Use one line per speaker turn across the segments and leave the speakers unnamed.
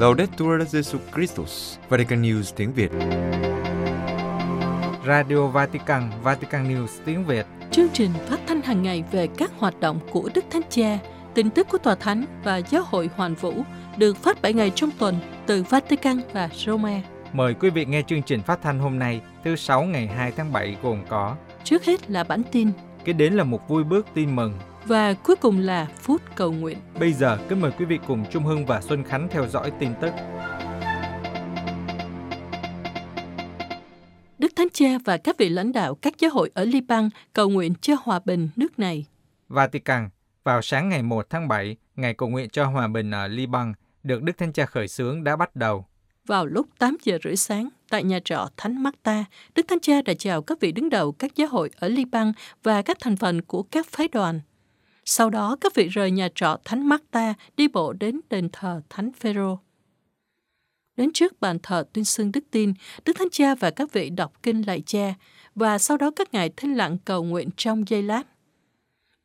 Laudetur Jesus Christus, Vatican News tiếng Việt.
Radio Vatican, Vatican News tiếng Việt.
Chương trình phát thanh hàng ngày về các hoạt động của Đức Thánh Cha, tin tức của Tòa Thánh và Giáo hội Hoàn Vũ được phát 7 ngày trong tuần từ Vatican và Roma.
Mời quý vị nghe chương trình phát thanh hôm nay, thứ Sáu ngày 2 tháng 7 gồm có
Trước hết là bản tin
Kế đến là một vui bước tin mừng.
Và cuối cùng là phút cầu nguyện.
Bây giờ, kính mời quý vị cùng Trung Hưng và Xuân Khánh theo dõi tin tức.
Đức Thánh Cha và các vị lãnh đạo các giáo hội ở Liban cầu nguyện cho hòa bình nước này.
Vatican, vào sáng ngày 1 tháng 7, ngày cầu nguyện cho hòa bình ở Liban được Đức Thánh Cha khởi xướng đã bắt đầu.
Vào lúc 8 giờ rưỡi sáng, tại nhà trọ Thánh Marta, Đức Thánh Cha đã chào các vị đứng đầu các giáo hội ở Liban và các thành phần của các phái đoàn. Sau đó, các vị rời nhà trọ Thánh Marta đi bộ đến đền thờ Thánh Phêrô. Đến trước bàn thờ tuyên xưng đức tin, Đức Thánh Cha và các vị đọc kinh lạy cha, và sau đó các ngài thinh lặng cầu nguyện trong giây lát.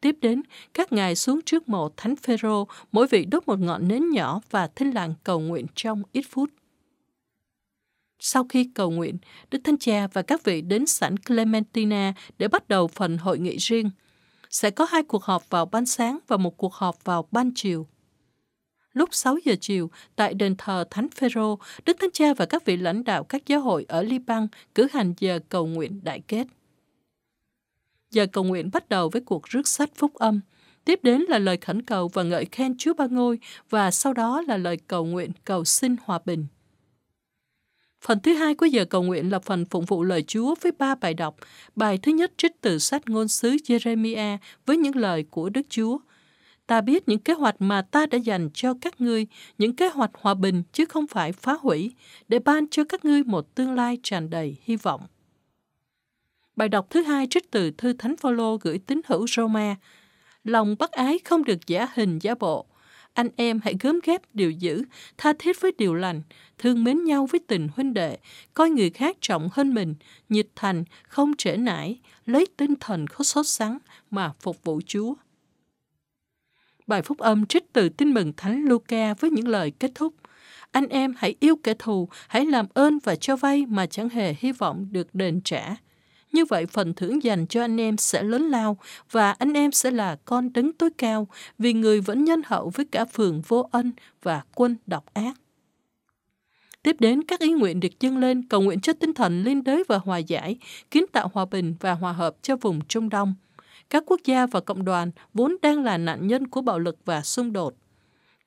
Tiếp đến, các ngài xuống trước mộ Thánh Phêrô, mỗi vị đốt một ngọn nến nhỏ và thinh lặng cầu nguyện trong ít phút. Sau khi cầu nguyện, Đức Thánh Cha và các vị đến sảnh Clementina để bắt đầu phần hội nghị riêng. Sẽ có hai cuộc họp vào ban sáng và một cuộc họp vào ban chiều. Lúc 6 giờ chiều, tại đền thờ Thánh Phêrô, Đức Thánh Cha và các vị lãnh đạo các giáo hội ở Liban cử hành giờ cầu nguyện đại kết. Giờ cầu nguyện bắt đầu với cuộc rước sách phúc âm, tiếp đến là lời khẩn cầu và ngợi khen Chúa Ba Ngôi và sau đó là lời cầu nguyện cầu xin hòa bình. Phần thứ hai của giờ cầu nguyện là phần phụng vụ lời Chúa với ba bài đọc. Bài thứ nhất trích từ sách ngôn sứ Jeremiah với những lời của Đức Chúa. Ta biết những kế hoạch mà ta đã dành cho các ngươi, những kế hoạch hòa bình chứ không phải phá hủy, để ban cho các ngươi một tương lai tràn đầy hy vọng. Bài đọc thứ hai trích từ thư Thánh Phaolô gửi tín hữu Roma. Lòng bác ái không được giả hình giả bộ. Anh em hãy gớm ghép điều dữ, tha thiết với điều lành, thương mến nhau với tình huynh đệ, coi người khác trọng hơn mình, nhiệt thành, không trễ nải, lấy tinh thần có sốt sắng mà phục vụ Chúa. Bài phúc âm trích từ tin mừng Thánh Luca với những lời kết thúc. Anh em hãy yêu kẻ thù, hãy làm ơn và cho vay mà chẳng hề hy vọng được đền trả. Như vậy phần thưởng dành cho anh em sẽ lớn lao và anh em sẽ là con đấng tối cao vì người vẫn nhân hậu với cả phường vô ân và quân độc ác. Tiếp đến các ý nguyện được dâng lên cầu nguyện cho tinh thần liên đới và hòa giải, kiến tạo hòa bình và hòa hợp cho vùng Trung Đông. Các quốc gia và cộng đoàn vốn đang là nạn nhân của bạo lực và xung đột.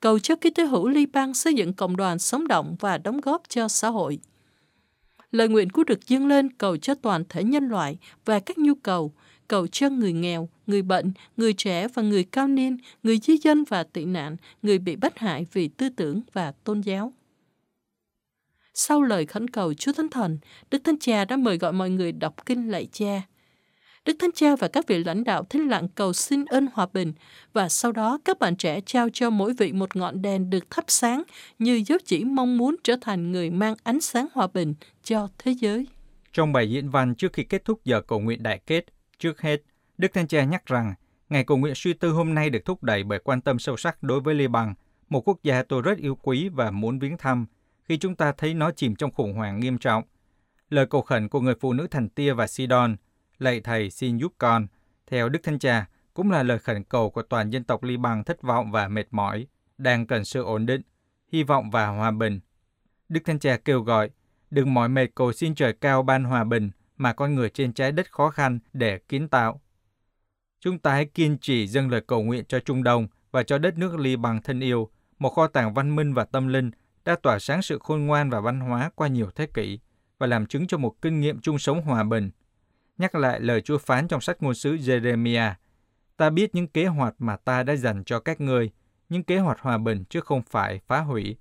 Cầu cho ký tế hữu Liban xây dựng cộng đoàn sống động và đóng góp cho xã hội lời nguyện cũng được dâng lên cầu cho toàn thể nhân loại và các nhu cầu, cầu cho người nghèo, người bệnh, người trẻ và người cao niên, người di dân và tị nạn, người bị bắt hại vì tư tưởng và tôn giáo. Sau lời khẩn cầu Chúa Thánh Thần, Đức Thánh Cha đã mời gọi mọi người đọc kinh lạy cha. Đức Thánh Cha và các vị lãnh đạo thinh lặng cầu xin ơn hòa bình và sau đó các bạn trẻ trao cho mỗi vị một ngọn đèn được thắp sáng như dấu chỉ mong muốn trở thành người mang ánh sáng hòa bình cho thế giới.
Trong bài diễn văn trước khi kết thúc giờ cầu nguyện đại kết, trước hết, Đức Thánh Cha nhắc rằng ngày cầu nguyện suy tư hôm nay được thúc đẩy bởi quan tâm sâu sắc đối với Liban, một quốc gia tôi rất yêu quý và muốn viếng thăm khi chúng ta thấy nó chìm trong khủng hoảng nghiêm trọng. Lời cầu khẩn của người phụ nữ thành tia và Sidon – lạy thầy xin giúp con, theo Đức Thánh Cha, cũng là lời khẩn cầu của toàn dân tộc Liban thất vọng và mệt mỏi, đang cần sự ổn định, hy vọng và hòa bình. Đức Thánh Cha kêu gọi, đừng mỏi mệt cầu xin trời cao ban hòa bình mà con người trên trái đất khó khăn để kiến tạo. Chúng ta hãy kiên trì dâng lời cầu nguyện cho Trung Đông và cho đất nước Liban thân yêu, một kho tàng văn minh và tâm linh đã tỏa sáng sự khôn ngoan và văn hóa qua nhiều thế kỷ và làm chứng cho một kinh nghiệm chung sống hòa bình nhắc lại lời Chúa phán trong sách ngôn sứ Jeremiah. Ta biết những kế hoạch mà ta đã dành cho các ngươi, những kế hoạch hòa bình chứ không phải phá hủy.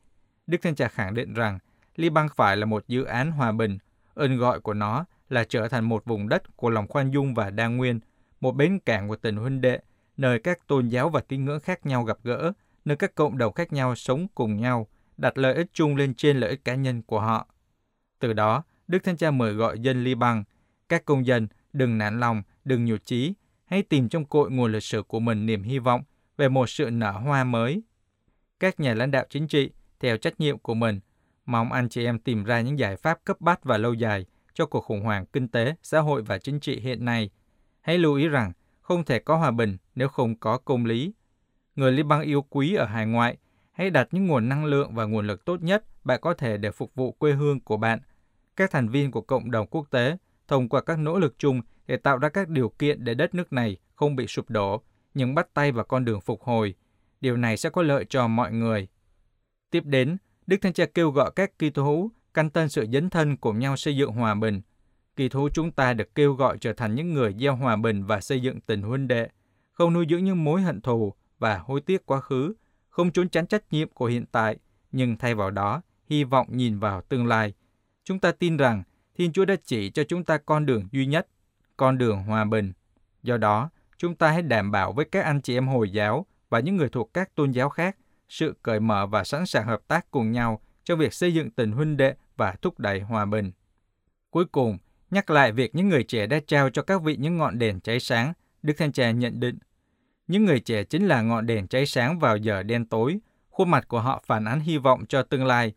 Đức Thánh Cha khẳng định rằng Liban phải là một dự án hòa bình, ơn gọi của nó là trở thành một vùng đất của lòng khoan dung và đa nguyên, một bến cảng của tình huynh đệ, nơi các tôn giáo và tín ngưỡng khác nhau gặp gỡ, nơi các cộng đồng khác nhau sống cùng nhau, đặt lợi ích chung lên trên lợi ích cá nhân của họ. Từ đó, Đức Thánh Cha mời gọi dân Liban – các công dân đừng nản lòng, đừng nhụt chí, hãy tìm trong cội nguồn lịch sử của mình niềm hy vọng về một sự nở hoa mới. Các nhà lãnh đạo chính trị, theo trách nhiệm của mình. Mong anh chị em tìm ra những giải pháp cấp bách và lâu dài cho cuộc khủng hoảng kinh tế, xã hội và chính trị hiện nay. Hãy lưu ý rằng không thể có hòa bình nếu không có công lý. Người Liban yêu quý ở hải ngoại, hãy đặt những nguồn năng lượng và nguồn lực tốt nhất bạn có thể để phục vụ quê hương của bạn. Các thành viên của cộng đồng quốc tế, thông qua các nỗ lực chung để tạo ra các điều kiện để đất nước này không bị sụp đổ, nhưng bắt tay vào con đường phục hồi. Điều này sẽ có lợi cho mọi người. Tiếp đến, Đức Thánh Cha kêu gọi các Kitô hữu căn tân sự dấn thân cùng nhau xây dựng hòa bình. Kỳ thú chúng ta được kêu gọi trở thành những người gieo hòa bình và xây dựng tình huynh đệ, không nuôi dưỡng những mối hận thù và hối tiếc quá khứ, không trốn tránh trách nhiệm của hiện tại, nhưng thay vào đó, hy vọng nhìn vào tương lai. Chúng ta tin rằng Thiên Chúa đã chỉ cho chúng ta con đường duy nhất, con đường hòa bình. Do đó, chúng ta hãy đảm bảo với các anh chị em Hồi giáo và những người thuộc các tôn giáo khác sự cởi mở và sẵn sàng hợp tác cùng nhau trong việc xây dựng tình huynh đệ và thúc đẩy hòa bình. Cuối cùng, nhắc lại việc những người trẻ đã trao cho các vị những ngọn đèn cháy sáng, Đức Thanh Trà nhận định. Những người trẻ chính là ngọn đèn cháy sáng vào giờ đen tối, khuôn mặt của họ phản ánh hy vọng cho tương lai,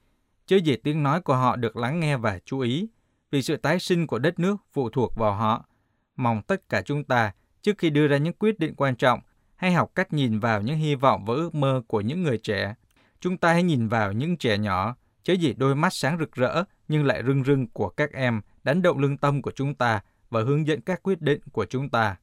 chứ gì tiếng nói của họ được lắng nghe và chú ý, vì sự tái sinh của đất nước phụ thuộc vào họ. Mong tất cả chúng ta, trước khi đưa ra những quyết định quan trọng, hãy học cách nhìn vào những hy vọng và ước mơ của những người trẻ. Chúng ta hãy nhìn vào những trẻ nhỏ, chớ gì đôi mắt sáng rực rỡ nhưng lại rưng rưng của các em đánh động lương tâm của chúng ta và hướng dẫn các quyết định của chúng ta.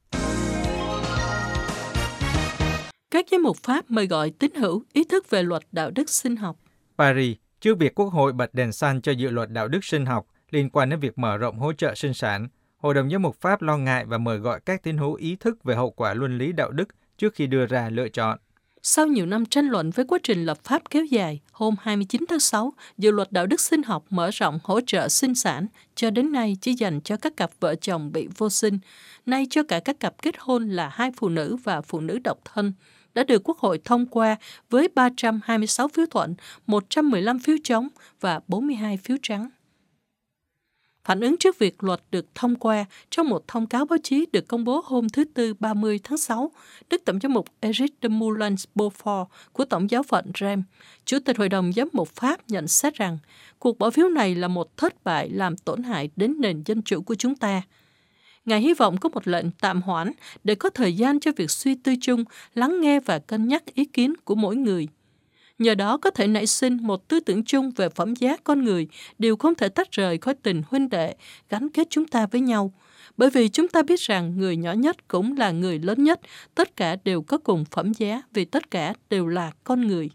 Các giám mục Pháp mời gọi tín hữu ý thức về luật đạo đức sinh học.
Paris, trước việc Quốc hội bật đèn xanh cho dự luật đạo đức sinh học liên quan đến việc mở rộng hỗ trợ sinh sản, Hội đồng giám mục Pháp lo ngại và mời gọi các tín hữu ý thức về hậu quả luân lý đạo đức trước khi đưa ra lựa chọn.
Sau nhiều năm tranh luận với quá trình lập pháp kéo dài, hôm 29 tháng 6, dự luật đạo đức sinh học mở rộng hỗ trợ sinh sản cho đến nay chỉ dành cho các cặp vợ chồng bị vô sinh, nay cho cả các cặp kết hôn là hai phụ nữ và phụ nữ độc thân, đã được Quốc hội thông qua với 326 phiếu thuận, 115 phiếu chống và 42 phiếu trắng. Phản ứng trước việc luật được thông qua trong một thông cáo báo chí được công bố hôm thứ Tư 30 tháng 6, Đức Tổng giám mục Eric de Moulins Beaufort của Tổng giáo phận Rem, Chủ tịch Hội đồng Giám mục Pháp nhận xét rằng cuộc bỏ phiếu này là một thất bại làm tổn hại đến nền dân chủ của chúng ta. Ngài hy vọng có một lệnh tạm hoãn để có thời gian cho việc suy tư chung, lắng nghe và cân nhắc ý kiến của mỗi người – Nhờ đó có thể nảy sinh một tư tưởng chung về phẩm giá con người, đều không thể tách rời khỏi tình huynh đệ, gắn kết chúng ta với nhau. Bởi vì chúng ta biết rằng người nhỏ nhất cũng là người lớn nhất, tất cả đều có cùng phẩm giá vì tất cả đều là con người.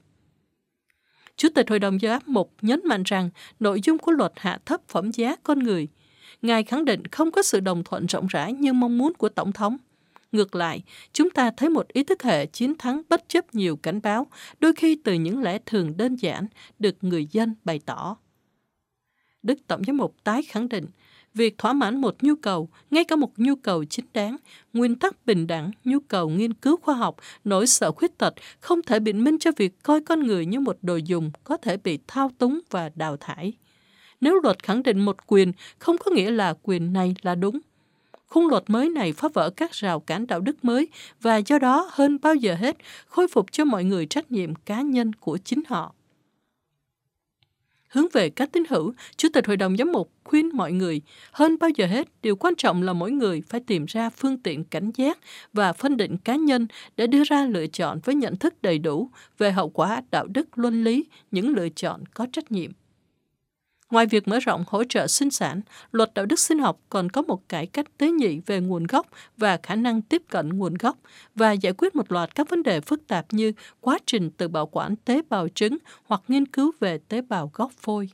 Chủ tịch Hội đồng Giám mục nhấn mạnh rằng nội dung của luật hạ thấp phẩm giá con người. Ngài khẳng định không có sự đồng thuận rộng rãi như mong muốn của Tổng thống. Ngược lại, chúng ta thấy một ý thức hệ chiến thắng bất chấp nhiều cảnh báo, đôi khi từ những lẽ thường đơn giản được người dân bày tỏ. Đức Tổng giám mục tái khẳng định, việc thỏa mãn một nhu cầu, ngay cả một nhu cầu chính đáng, nguyên tắc bình đẳng, nhu cầu nghiên cứu khoa học, nỗi sợ khuyết tật không thể biện minh cho việc coi con người như một đồ dùng có thể bị thao túng và đào thải. Nếu luật khẳng định một quyền, không có nghĩa là quyền này là đúng. Khung luật mới này phá vỡ các rào cản đạo đức mới và do đó hơn bao giờ hết khôi phục cho mọi người trách nhiệm cá nhân của chính họ. Hướng về các tín hữu, Chủ tịch Hội đồng Giám mục khuyên mọi người, hơn bao giờ hết, điều quan trọng là mỗi người phải tìm ra phương tiện cảnh giác và phân định cá nhân để đưa ra lựa chọn với nhận thức đầy đủ về hậu quả đạo đức luân lý, những lựa chọn có trách nhiệm. Ngoài việc mở rộng hỗ trợ sinh sản, luật đạo đức sinh học còn có một cải cách tế nhị về nguồn gốc và khả năng tiếp cận nguồn gốc và giải quyết một loạt các vấn đề phức tạp như quá trình tự bảo quản tế bào trứng hoặc nghiên cứu về tế bào gốc phôi.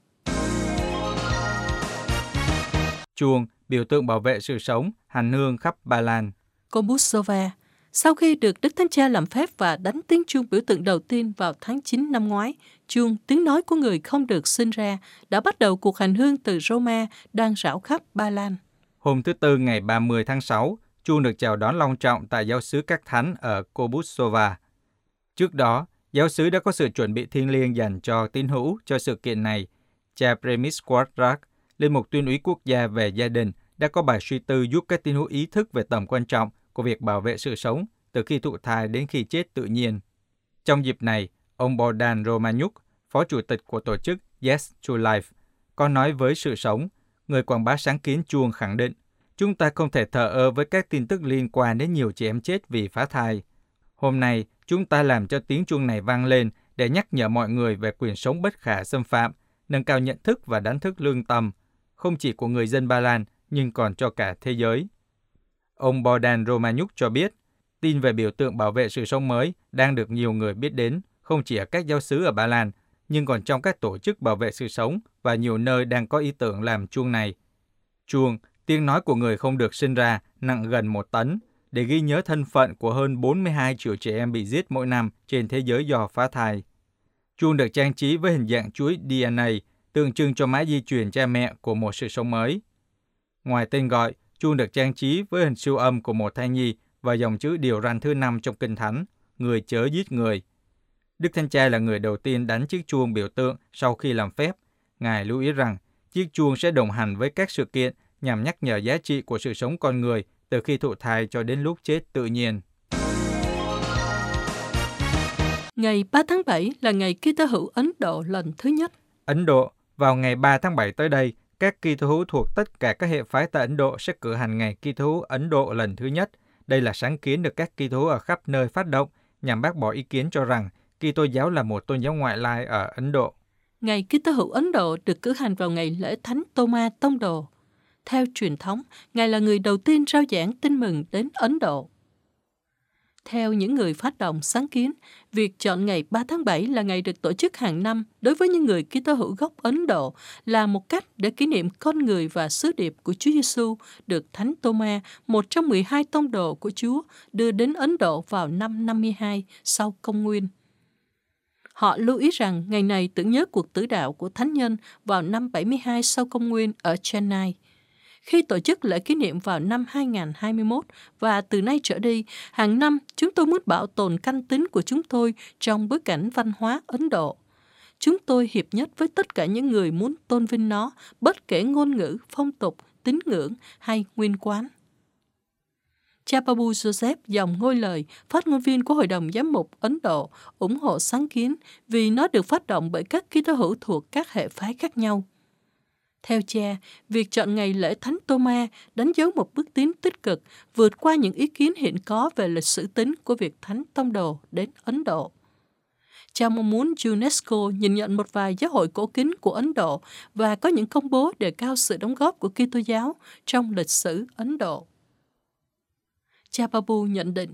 Chuông, biểu tượng bảo vệ sự sống, hành hương khắp Ba Lan.
Kombusova sau khi được Đức Thánh Cha làm phép và đánh tiếng chuông biểu tượng đầu tiên vào tháng 9 năm ngoái, chuông tiếng nói của người không được sinh ra đã bắt đầu cuộc hành hương từ Roma đang rảo khắp Ba Lan.
Hôm thứ Tư ngày 30 tháng 6, chuông được chào đón long trọng tại giáo xứ các thánh ở Kobusova. Trước đó, giáo xứ đã có sự chuẩn bị thiêng liêng dành cho tín hữu cho sự kiện này. Cha Premis Quadrak, Linh mục tuyên úy quốc gia về gia đình, đã có bài suy tư giúp các tín hữu ý thức về tầm quan trọng của việc bảo vệ sự sống từ khi thụ thai đến khi chết tự nhiên. Trong dịp này, ông Bogdan Romanuk, phó chủ tịch của tổ chức Yes to Life, có nói với sự sống, người quảng bá sáng kiến chuông khẳng định, chúng ta không thể thờ ơ với các tin tức liên quan đến nhiều chị em chết vì phá thai. Hôm nay, chúng ta làm cho tiếng chuông này vang lên để nhắc nhở mọi người về quyền sống bất khả xâm phạm, nâng cao nhận thức và đánh thức lương tâm, không chỉ của người dân Ba Lan, nhưng còn cho cả thế giới. Ông Bodan Romaniuk cho biết, tin về biểu tượng bảo vệ sự sống mới đang được nhiều người biết đến, không chỉ ở các giáo sứ ở Ba Lan, nhưng còn trong các tổ chức bảo vệ sự sống và nhiều nơi đang có ý tưởng làm chuông này. Chuông, tiếng nói của người không được sinh ra, nặng gần một tấn, để ghi nhớ thân phận của hơn 42 triệu trẻ em bị giết mỗi năm trên thế giới do phá thai. Chuông được trang trí với hình dạng chuỗi DNA, tượng trưng cho mã di truyền cha mẹ của một sự sống mới. Ngoài tên gọi, chuông được trang trí với hình siêu âm của một thai nhi và dòng chữ điều răn thứ năm trong Kinh Thánh, người chớ giết người. Đức Thánh Cha là người đầu tiên đánh chiếc chuông biểu tượng sau khi làm phép. Ngài lưu ý rằng chiếc chuông sẽ đồng hành với các sự kiện nhằm nhắc nhở giá trị của sự sống con người từ khi thụ thai cho đến lúc chết tự nhiên.
Ngày 3 tháng 7 là ngày Kitô hữu Ấn Độ lần thứ nhất.
Ấn Độ, vào ngày 3 tháng 7 tới đây, các Kitô hữu thuộc tất cả các hệ phái tại Ấn Độ sẽ cử hành ngày Kitô hữu Ấn Độ lần thứ nhất. Đây là sáng kiến được các Kitô hữu ở khắp nơi phát động nhằm bác bỏ ý kiến cho rằng Kitô giáo là một tôn giáo ngoại lai ở Ấn Độ.
Ngày Kitô hữu Ấn Độ được cử hành vào ngày lễ Thánh Tôma Tông Đồ. Theo truyền thống, Ngài là người đầu tiên rao giảng tin mừng đến Ấn Độ. Theo những người phát động sáng kiến, việc chọn ngày 3 tháng 7 là ngày được tổ chức hàng năm đối với những người Kitô hữu gốc Ấn Độ là một cách để kỷ niệm con người và sứ điệp của Chúa Giêsu được Thánh Tôma, một trong 12 tông đồ của Chúa, đưa đến Ấn Độ vào năm 52 sau công nguyên. Họ lưu ý rằng ngày này tưởng nhớ cuộc tử đạo của Thánh Nhân vào năm 72 sau công nguyên ở Chennai – khi tổ chức lễ kỷ niệm vào năm 2021 và từ nay trở đi, hàng năm chúng tôi muốn bảo tồn căn tính của chúng tôi trong bối cảnh văn hóa Ấn Độ. Chúng tôi hiệp nhất với tất cả những người muốn tôn vinh nó, bất kể ngôn ngữ, phong tục, tín ngưỡng hay nguyên quán. Chapabu Joseph dòng ngôi lời, phát ngôn viên của Hội đồng Giám mục Ấn Độ, ủng hộ sáng kiến vì nó được phát động bởi các ký tố hữu thuộc các hệ phái khác nhau. Theo cha, việc chọn ngày lễ Thánh Tô-ma đánh dấu một bước tiến tích cực vượt qua những ý kiến hiện có về lịch sử tính của việc Thánh Tông Đồ đến Ấn Độ. Cha mong muốn UNESCO nhìn nhận một vài giáo hội cổ kính của Ấn Độ và có những công bố đề cao sự đóng góp của Kitô giáo trong lịch sử Ấn Độ. Cha Babu nhận định,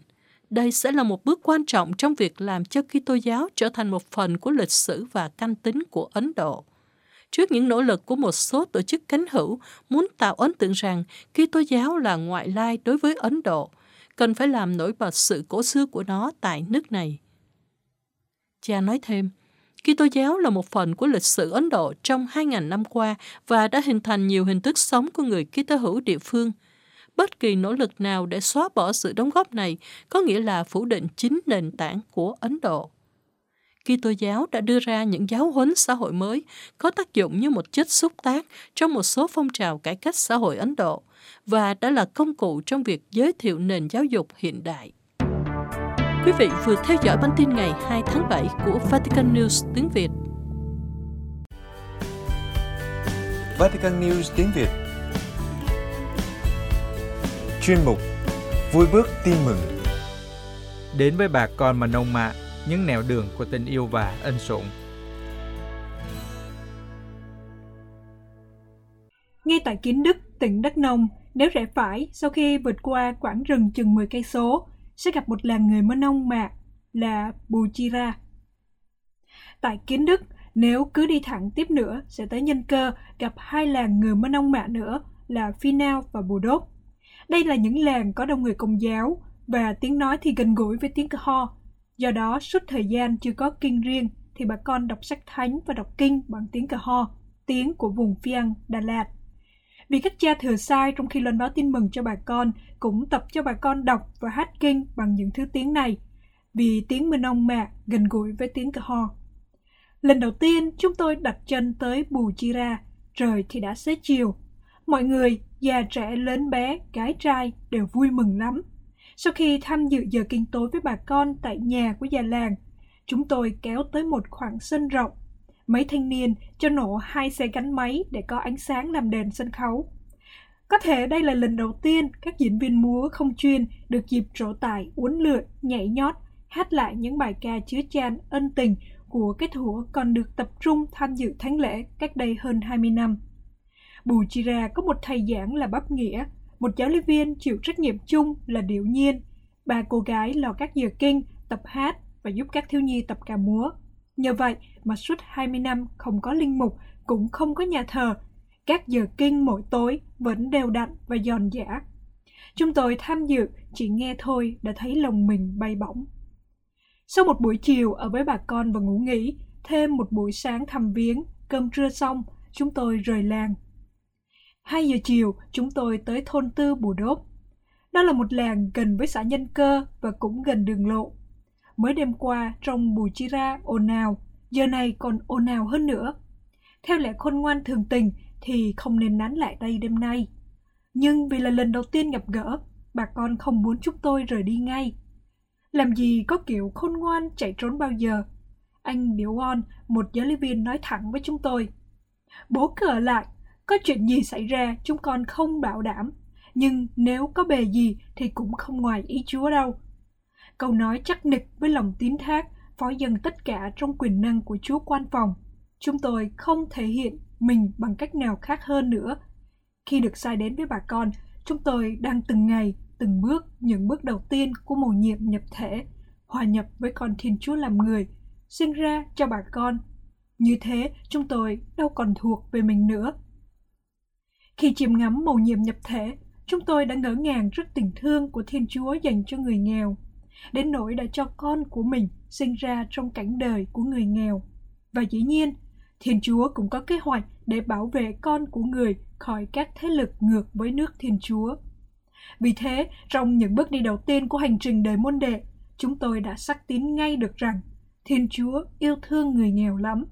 đây sẽ là một bước quan trọng trong việc làm cho Kitô giáo trở thành một phần của lịch sử và căn tính của Ấn Độ trước những nỗ lực của một số tổ chức cánh hữu muốn tạo ấn tượng rằng Kitô giáo là ngoại lai đối với Ấn Độ, cần phải làm nổi bật sự cổ xưa của nó tại nước này. Cha nói thêm, Kitô giáo là một phần của lịch sử Ấn Độ trong 2.000 năm qua và đã hình thành nhiều hình thức sống của người Kitô hữu địa phương. Bất kỳ nỗ lực nào để xóa bỏ sự đóng góp này, có nghĩa là phủ định chính nền tảng của Ấn Độ. Kitô giáo đã đưa ra những giáo huấn xã hội mới, có tác dụng như một chất xúc tác trong một số phong trào cải cách xã hội Ấn Độ, và đã là công cụ trong việc giới thiệu nền giáo dục hiện đại. Quý vị vừa theo dõi bản tin ngày 2 tháng 7 của Vatican News tiếng Việt.
Vatican News tiếng Việt Chuyên mục Vui bước tin mừng
Đến với bà con mà nông mạ những nẻo đường của tình yêu và ân sủng.
Ngay tại Kiến Đức, tỉnh Đắk Nông, nếu rẽ phải sau khi vượt qua quãng rừng chừng 10 cây số, sẽ gặp một làng người Mơ Nông mạc là Bù Chi Ra. Tại Kiến Đức, nếu cứ đi thẳng tiếp nữa sẽ tới Nhân Cơ gặp hai làng người Mơ Nông mạ nữa là Phi Nao và Bù Đốt. Đây là những làng có đông người công giáo và tiếng nói thì gần gũi với tiếng cờ ho, Do đó, suốt thời gian chưa có kinh riêng thì bà con đọc sách thánh và đọc kinh bằng tiếng cờ ho, tiếng của vùng Phiang, Đà Lạt. Vì các cha thừa sai trong khi loan báo tin mừng cho bà con cũng tập cho bà con đọc và hát kinh bằng những thứ tiếng này, vì tiếng mình Ông Mạ gần gũi với tiếng cờ ho. Lần đầu tiên chúng tôi đặt chân tới Bù Chi Ra, trời thì đã xế chiều. Mọi người, già trẻ, lớn bé, gái trai đều vui mừng lắm sau khi tham dự giờ kinh tối với bà con tại nhà của già làng, chúng tôi kéo tới một khoảng sân rộng. Mấy thanh niên cho nổ hai xe gắn máy để có ánh sáng làm đèn sân khấu. Có thể đây là lần đầu tiên các diễn viên múa không chuyên được dịp trổ tài uốn lượn, nhảy nhót, hát lại những bài ca chứa chan ân tình của cái thủa còn được tập trung tham dự thánh lễ cách đây hơn 20 năm. Bùi Chi Ra có một thầy giảng là Bắp Nghĩa, một giáo lý viên chịu trách nhiệm chung là Điệu Nhiên, ba cô gái lo các giờ kinh, tập hát và giúp các thiếu nhi tập ca múa. Nhờ vậy mà suốt 20 năm không có linh mục, cũng không có nhà thờ, các giờ kinh mỗi tối vẫn đều đặn và giòn giã. Chúng tôi tham dự, chỉ nghe thôi đã thấy lòng mình bay bổng. Sau một buổi chiều ở với bà con và ngủ nghỉ, thêm một buổi sáng thăm viếng, cơm trưa xong, chúng tôi rời làng. 2 giờ chiều, chúng tôi tới thôn tư Bù Đốp. Đó là một làng gần với xã Nhân Cơ và cũng gần đường lộ. Mới đêm qua, trong Bù Chi Ra ồn ào, giờ này còn ồn ào hơn nữa. Theo lẽ khôn ngoan thường tình thì không nên nán lại đây đêm nay. Nhưng vì là lần đầu tiên gặp gỡ, bà con không muốn chúng tôi rời đi ngay. Làm gì có kiểu khôn ngoan chạy trốn bao giờ. Anh Điểu On, một giáo lý viên nói thẳng với chúng tôi. Bố cứ ở lại, có chuyện gì xảy ra chúng con không bảo đảm. Nhưng nếu có bề gì thì cũng không ngoài ý Chúa đâu. Câu nói chắc nịch với lòng tín thác phó dần tất cả trong quyền năng của Chúa quan phòng. Chúng tôi không thể hiện mình bằng cách nào khác hơn nữa. Khi được sai đến với bà con, chúng tôi đang từng ngày, từng bước, những bước đầu tiên của mầu nhiệm nhập thể, hòa nhập với con Thiên Chúa làm người, sinh ra cho bà con. Như thế, chúng tôi đâu còn thuộc về mình nữa. Khi chiêm ngắm mầu nhiệm nhập thể, chúng tôi đã ngỡ ngàng trước tình thương của Thiên Chúa dành cho người nghèo, đến nỗi đã cho con của mình sinh ra trong cảnh đời của người nghèo. Và dĩ nhiên, Thiên Chúa cũng có kế hoạch để bảo vệ con của người khỏi các thế lực ngược với nước Thiên Chúa. Vì thế, trong những bước đi đầu tiên của hành trình đời môn đệ, chúng tôi đã xác tín ngay được rằng Thiên Chúa yêu thương người nghèo lắm.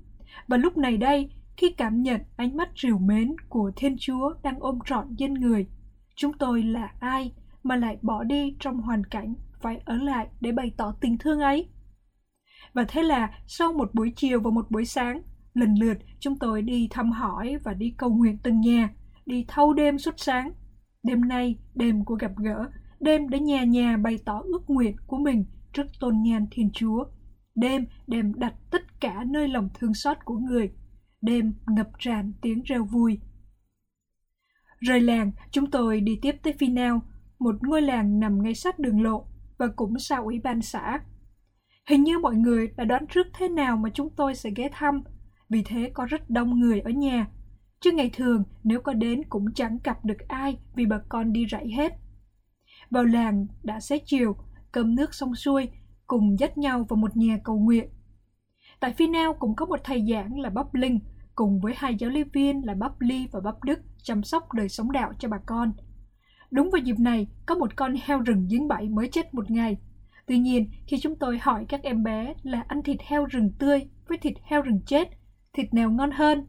Và lúc này đây, khi cảm nhận ánh mắt rìu mến của Thiên Chúa đang ôm trọn dân người, chúng tôi là ai mà lại bỏ đi trong hoàn cảnh phải ở lại để bày tỏ tình thương ấy? Và thế là sau một buổi chiều và một buổi sáng, lần lượt chúng tôi đi thăm hỏi và đi cầu nguyện từng nhà, đi thâu đêm suốt sáng. Đêm nay, đêm của gặp gỡ, đêm để nhà nhà bày tỏ ước nguyện của mình trước tôn nhan Thiên Chúa. Đêm đêm đặt tất cả nơi lòng thương xót của người. Đêm ngập tràn tiếng reo vui. Rời làng, chúng tôi đi tiếp tới Finel, một ngôi làng nằm ngay sát đường lộ và cũng sau ủy ban xã. Hình như mọi người đã đoán trước thế nào mà chúng tôi sẽ ghé thăm, vì thế có rất đông người ở nhà. Chứ ngày thường nếu có đến cũng chẳng gặp được ai vì bà con đi rẫy hết. Vào làng đã xế chiều, cơm nước xong xuôi, cùng dắt nhau vào một nhà cầu nguyện. Tại Finel nào cũng có một thầy giảng là Bob Linh, cùng với hai giáo lý viên là Bắp Ly và Bắp Đức chăm sóc đời sống đạo cho bà con. Đúng vào dịp này, có một con heo rừng giếng bẫy mới chết một ngày. Tuy nhiên, khi chúng tôi hỏi các em bé là ăn thịt heo rừng tươi với thịt heo rừng chết, thịt nào ngon hơn?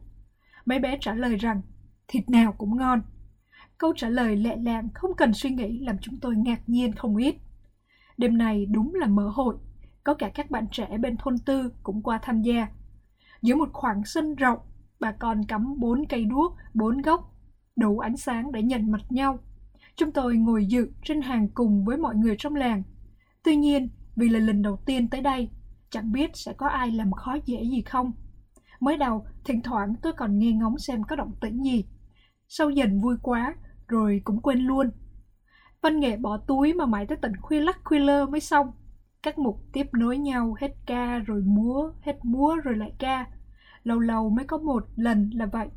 Mấy bé trả lời rằng thịt nào cũng ngon. Câu trả lời lẹ làng không cần suy nghĩ làm chúng tôi ngạc nhiên không ít. Đêm này đúng là mở hội, có cả các bạn trẻ bên thôn tư cũng qua tham gia. Giữa một khoảng sân rộng, bà con cắm bốn cây đuốc, bốn góc, đủ ánh sáng để nhận mặt nhau. Chúng tôi ngồi dự trên hàng cùng với mọi người trong làng. Tuy nhiên, vì là lần đầu tiên tới đây, chẳng biết sẽ có ai làm khó dễ gì không. Mới đầu, thỉnh thoảng tôi còn nghe ngóng xem có động tĩnh gì. Sau dần vui quá, rồi cũng quên luôn. Văn nghệ bỏ túi mà mãi tới tận khuya lắc khuya lơ mới xong. Các mục tiếp nối nhau hết ca rồi múa, hết múa rồi lại ca. Lâu lâu mới có một lần là vậy.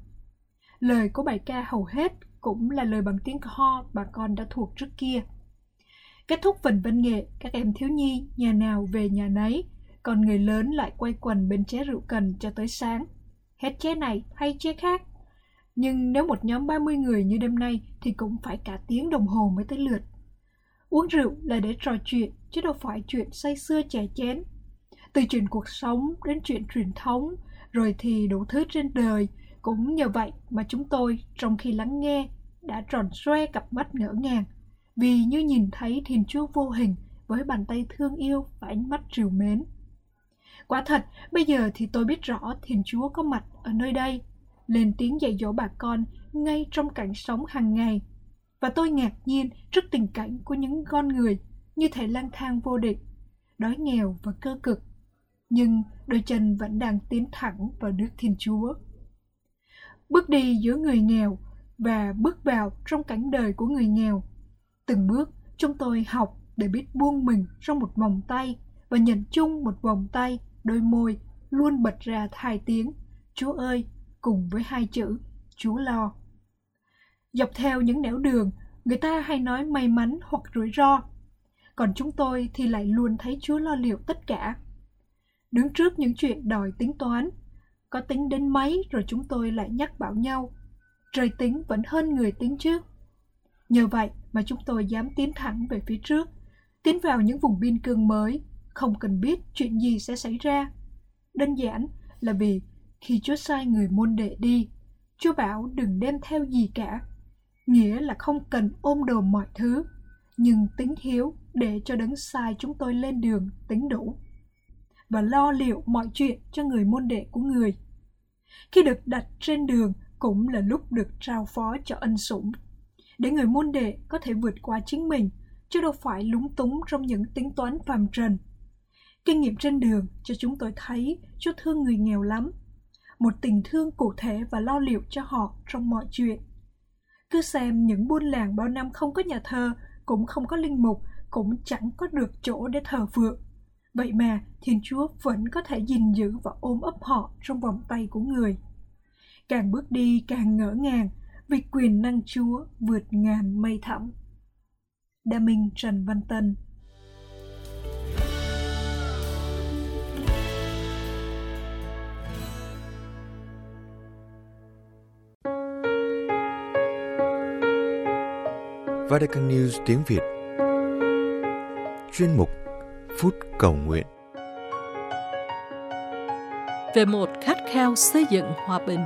Lời của bài ca hầu hết cũng là lời bằng tiếng ho bà con đã thuộc trước kia. Kết thúc phần văn nghệ, các em thiếu nhi nhà nào về nhà nấy, còn người lớn lại quay quần bên chế rượu cần cho tới sáng. Hết chế này hay chế khác. Nhưng nếu một nhóm 30 người như đêm nay thì cũng phải cả tiếng đồng hồ mới tới lượt. Uống rượu là để trò chuyện, chứ đâu phải chuyện say xưa chè chén. Từ chuyện cuộc sống đến chuyện truyền thống, rồi thì đủ thứ trên đời, cũng nhờ vậy mà chúng tôi, trong khi lắng nghe, đã tròn xoe cặp mắt ngỡ ngàng, vì như nhìn thấy Thiên Chúa vô hình với bàn tay thương yêu và ánh mắt trìu mến. Quả thật, bây giờ thì tôi biết rõ Thiên Chúa có mặt ở nơi đây, lên tiếng dạy dỗ bà con ngay trong cảnh sống hàng ngày. Và tôi ngạc nhiên trước tình cảnh của những con người như thể lang thang vô định, đói nghèo và cơ cực. Nhưng đôi chân vẫn đang tiến thẳng vào nước Thiên Chúa. Bước đi giữa người nghèo và bước vào trong cảnh đời của người nghèo. Từng bước chúng tôi học để biết buông mình trong một vòng tay và nhận chung một vòng tay, đôi môi luôn bật ra hai tiếng Chúa ơi cùng với hai chữ Chúa lo. Dọc theo những nẻo đường, người ta hay nói may mắn hoặc rủi ro. Còn chúng tôi thì lại luôn thấy Chúa lo liệu tất cả. Đứng trước những chuyện đòi tính toán, có tính đến mấy rồi chúng tôi lại nhắc bảo nhau. Trời tính vẫn hơn người tính chứ. Nhờ vậy mà chúng tôi dám tiến thẳng về phía trước, tiến vào những vùng biên cương mới, không cần biết chuyện gì sẽ xảy ra. Đơn giản là vì khi Chúa sai người môn đệ đi, Chúa bảo đừng đem theo gì cả. Nghĩa là không cần ôm đồ mọi thứ, nhưng tính hiếu để cho đấng sai chúng tôi lên đường tính đủ và lo liệu mọi chuyện cho người môn đệ của người. Khi được đặt trên đường cũng là lúc được trao phó cho ân sủng, để người môn đệ có thể vượt qua chính mình, chứ đâu phải lúng túng trong những tính toán phàm trần. Kinh nghiệm trên đường cho chúng tôi thấy Chúa thương người nghèo lắm, một tình thương cụ thể và lo liệu cho họ trong mọi chuyện. Cứ xem những buôn làng bao năm không có nhà thờ, cũng không có linh mục, cũng chẳng có được chỗ để thờ phượng. Vậy mà Thiên Chúa vẫn có thể gìn giữ và ôm ấp họ trong vòng tay của người. Càng bước đi càng ngỡ ngàng vì quyền năng Chúa vượt ngàn mây thẳm. Đa Minh Trần Văn Tân
Vatican News tiếng Việt Chuyên mục Phút Cầu Nguyện
Về một khát khao xây dựng hòa bình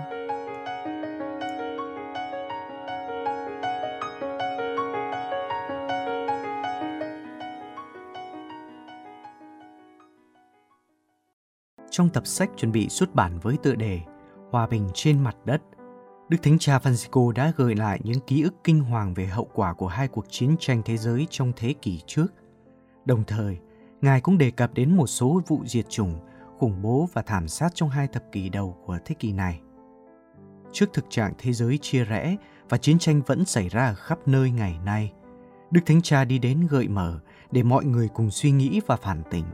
Trong tập sách chuẩn bị xuất bản với tựa đề Hòa bình trên mặt đất – Đức Thánh Cha Francisco đã gợi lại những ký ức kinh hoàng về hậu quả của hai cuộc chiến tranh thế giới trong thế kỷ trước. Đồng thời, Ngài cũng đề cập đến một số vụ diệt chủng, khủng bố và thảm sát trong hai thập kỷ đầu của thế kỷ này. Trước thực trạng thế giới chia rẽ và chiến tranh vẫn xảy ra ở khắp nơi ngày nay, Đức Thánh Cha đi đến gợi mở để mọi người cùng suy nghĩ và phản tỉnh.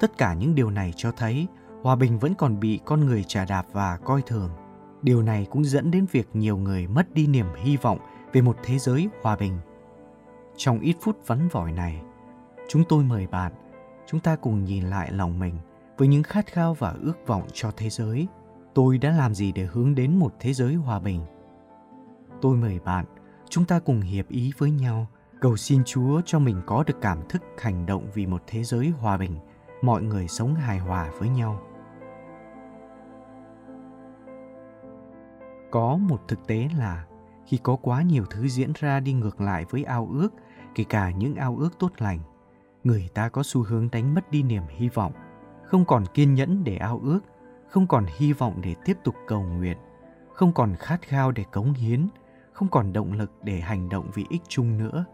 Tất cả những điều này cho thấy hòa bình vẫn còn bị con người trà đạp và coi thường điều này cũng dẫn đến việc nhiều người mất đi niềm hy vọng về một thế giới hòa bình trong ít phút vắn vỏi này chúng tôi mời bạn chúng ta cùng nhìn lại lòng mình với những khát khao và ước vọng cho thế giới. Tôi đã làm gì để hướng đến một thế giới hòa bình? Tôi mời bạn, chúng ta cùng hiệp ý với nhau. Cầu xin chúa cho mình có được cảm thức hành động vì một thế giới hòa bình. Mọi người sống hài hòa với nhau. Có một thực tế là, khi có quá nhiều thứ diễn ra đi ngược lại với ao ước, kể cả những ao ước tốt lành người ta có xu hướng đánh mất đi niềm hy vọng không còn kiên nhẫn để ao ước không còn hy vọng để tiếp tục cầu nguyện không còn khát khao để cống hiến không còn động lực để hành động vì ích chung nữa.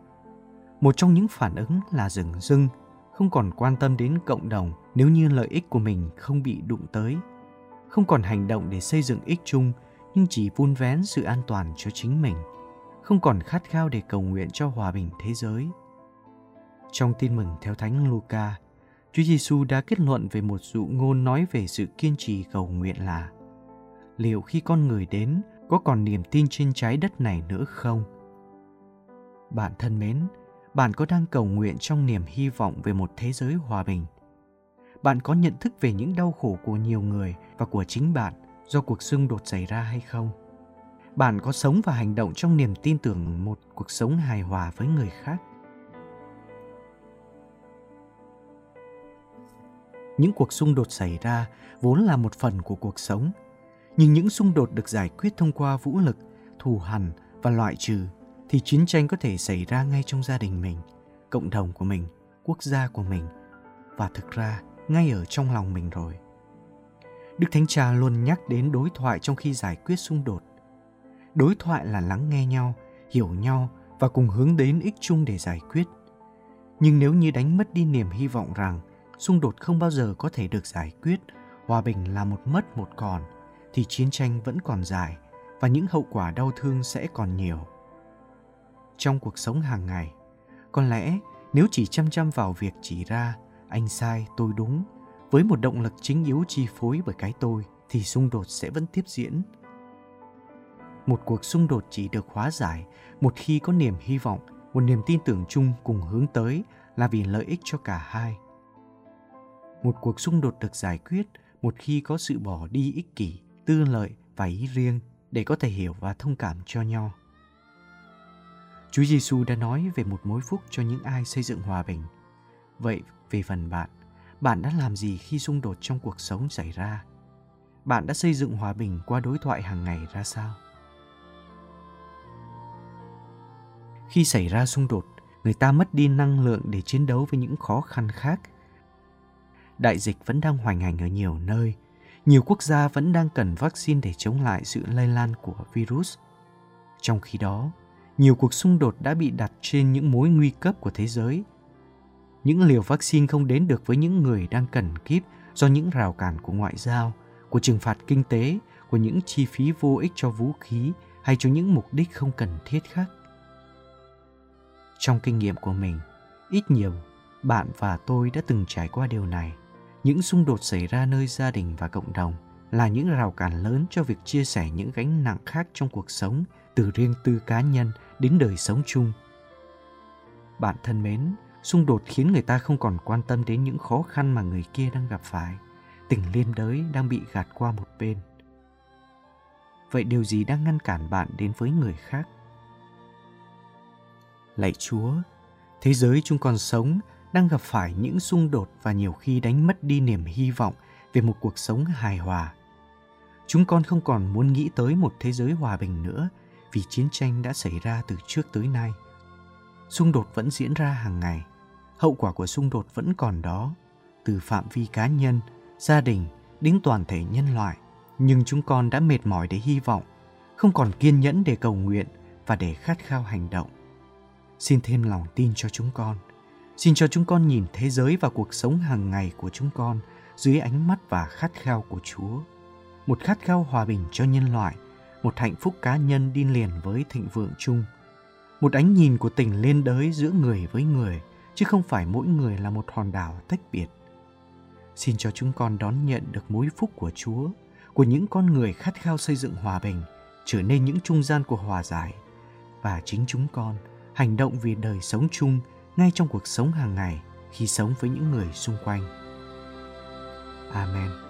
Một trong những phản ứng là dừng dưng không còn quan tâm đến cộng đồng nếu như lợi ích của mình không bị đụng tới. Không còn hành động để xây dựng ích chung nhưng chỉ vun vén sự an toàn cho chính mình, không còn khát khao để cầu nguyện cho hòa bình thế giới. Trong tin mừng theo Thánh Luca, Chúa Giêsu đã kết luận về một dụ ngôn nói về sự kiên trì cầu nguyện là liệu khi con người đến có còn niềm tin trên trái đất này nữa không? Bạn thân mến, bạn có đang cầu nguyện trong niềm hy vọng về một thế giới hòa bình? Bạn có nhận thức về những đau khổ của nhiều người và của chính bạn do cuộc xung đột xảy ra hay không bạn có sống và hành động trong niềm tin tưởng một cuộc sống hài hòa với người khác những cuộc xung đột xảy ra vốn là một phần của cuộc sống nhưng những xung đột được giải quyết thông qua vũ lực thù hằn và loại trừ thì chiến tranh có thể xảy ra ngay trong gia đình mình cộng đồng của mình quốc gia của mình và thực ra ngay ở trong lòng mình rồi. Đức Thánh Cha luôn nhắc đến đối thoại trong khi giải quyết xung đột. Đối thoại là lắng nghe nhau, hiểu nhau và cùng hướng đến ích chung để giải quyết. Nhưng nếu như đánh mất đi niềm hy vọng rằng xung đột không bao giờ có thể được giải quyết, hòa bình là một mất một còn, thì chiến tranh vẫn còn dài và những hậu quả đau thương sẽ còn nhiều. Trong cuộc sống hàng ngày, có lẽ nếu chỉ chăm chăm vào việc chỉ ra anh sai, tôi đúng, với một động lực chính yếu chi phối bởi cái tôi thì xung đột sẽ vẫn tiếp diễn. Một cuộc xung đột chỉ được hóa giải một khi có niềm hy vọng, một niềm tin tưởng chung cùng hướng tới là vì lợi ích cho cả hai. Một cuộc xung đột được giải quyết một khi có sự bỏ đi ích kỷ, tư lợi và ý riêng để có thể hiểu và thông cảm cho nhau. Chúa Giêsu đã nói về một mối phúc cho những ai xây dựng hòa bình. Vậy về phần bạn, bạn đã làm gì khi xung đột trong cuộc sống xảy ra? Bạn đã xây dựng hòa bình qua đối thoại hàng ngày ra sao? Khi xảy ra xung đột, người ta mất đi năng lượng để chiến đấu với những khó khăn khác. Đại dịch vẫn đang hoành hành ở nhiều nơi. Nhiều quốc gia vẫn đang cần vaccine để chống lại sự lây lan của virus. Trong khi đó, nhiều cuộc xung đột đã bị đặt trên những mối nguy cấp của thế giới. Những liều vaccine không đến được với những người đang cần kíp do những rào cản của ngoại giao, của trừng phạt kinh tế, của những chi phí vô ích cho vũ khí hay cho những mục đích không cần thiết khác. Trong kinh nghiệm của mình, ít nhiều, bạn và tôi đã từng trải qua điều này. Những xung đột xảy ra nơi gia đình và cộng đồng là những rào cản lớn cho việc chia sẻ những gánh nặng khác trong cuộc sống từ riêng tư cá nhân đến đời sống chung. Bạn thân mến, xung đột khiến người ta không còn quan tâm đến những khó khăn mà người kia đang gặp phải. Tình liên đới đang bị gạt qua một bên. Vậy điều gì đang ngăn cản bạn đến với người khác? Lạy Chúa, thế giới chúng con sống đang gặp phải những xung đột và nhiều khi đánh mất đi niềm hy vọng về một cuộc sống hài hòa. Chúng con không còn muốn nghĩ tới một thế giới hòa bình nữa vì chiến tranh đã xảy ra từ trước tới nay. Xung đột vẫn diễn ra hàng ngày, hậu quả của xung đột vẫn còn đó, từ phạm vi cá nhân, gia đình đến toàn thể nhân loại. Nhưng chúng con đã mệt mỏi để hy vọng, không còn kiên nhẫn để cầu nguyện và để khát khao hành động. Xin thêm lòng tin cho chúng con. Xin cho chúng con nhìn thế giới và cuộc sống hàng ngày của chúng con dưới ánh mắt và khát khao của Chúa. Một khát khao hòa bình cho nhân loại – một hạnh phúc cá nhân đi liền với thịnh vượng chung. Một ánh nhìn của tình liên đới giữa người với người, chứ không phải mỗi người là một hòn đảo tách biệt. Xin cho chúng con đón nhận được mối phúc của Chúa, của những con người khát khao xây dựng hòa bình, trở nên những trung gian của hòa giải. Và chính chúng con hành động vì đời sống chung ngay trong cuộc sống hàng ngày khi sống với những người xung quanh. Amen.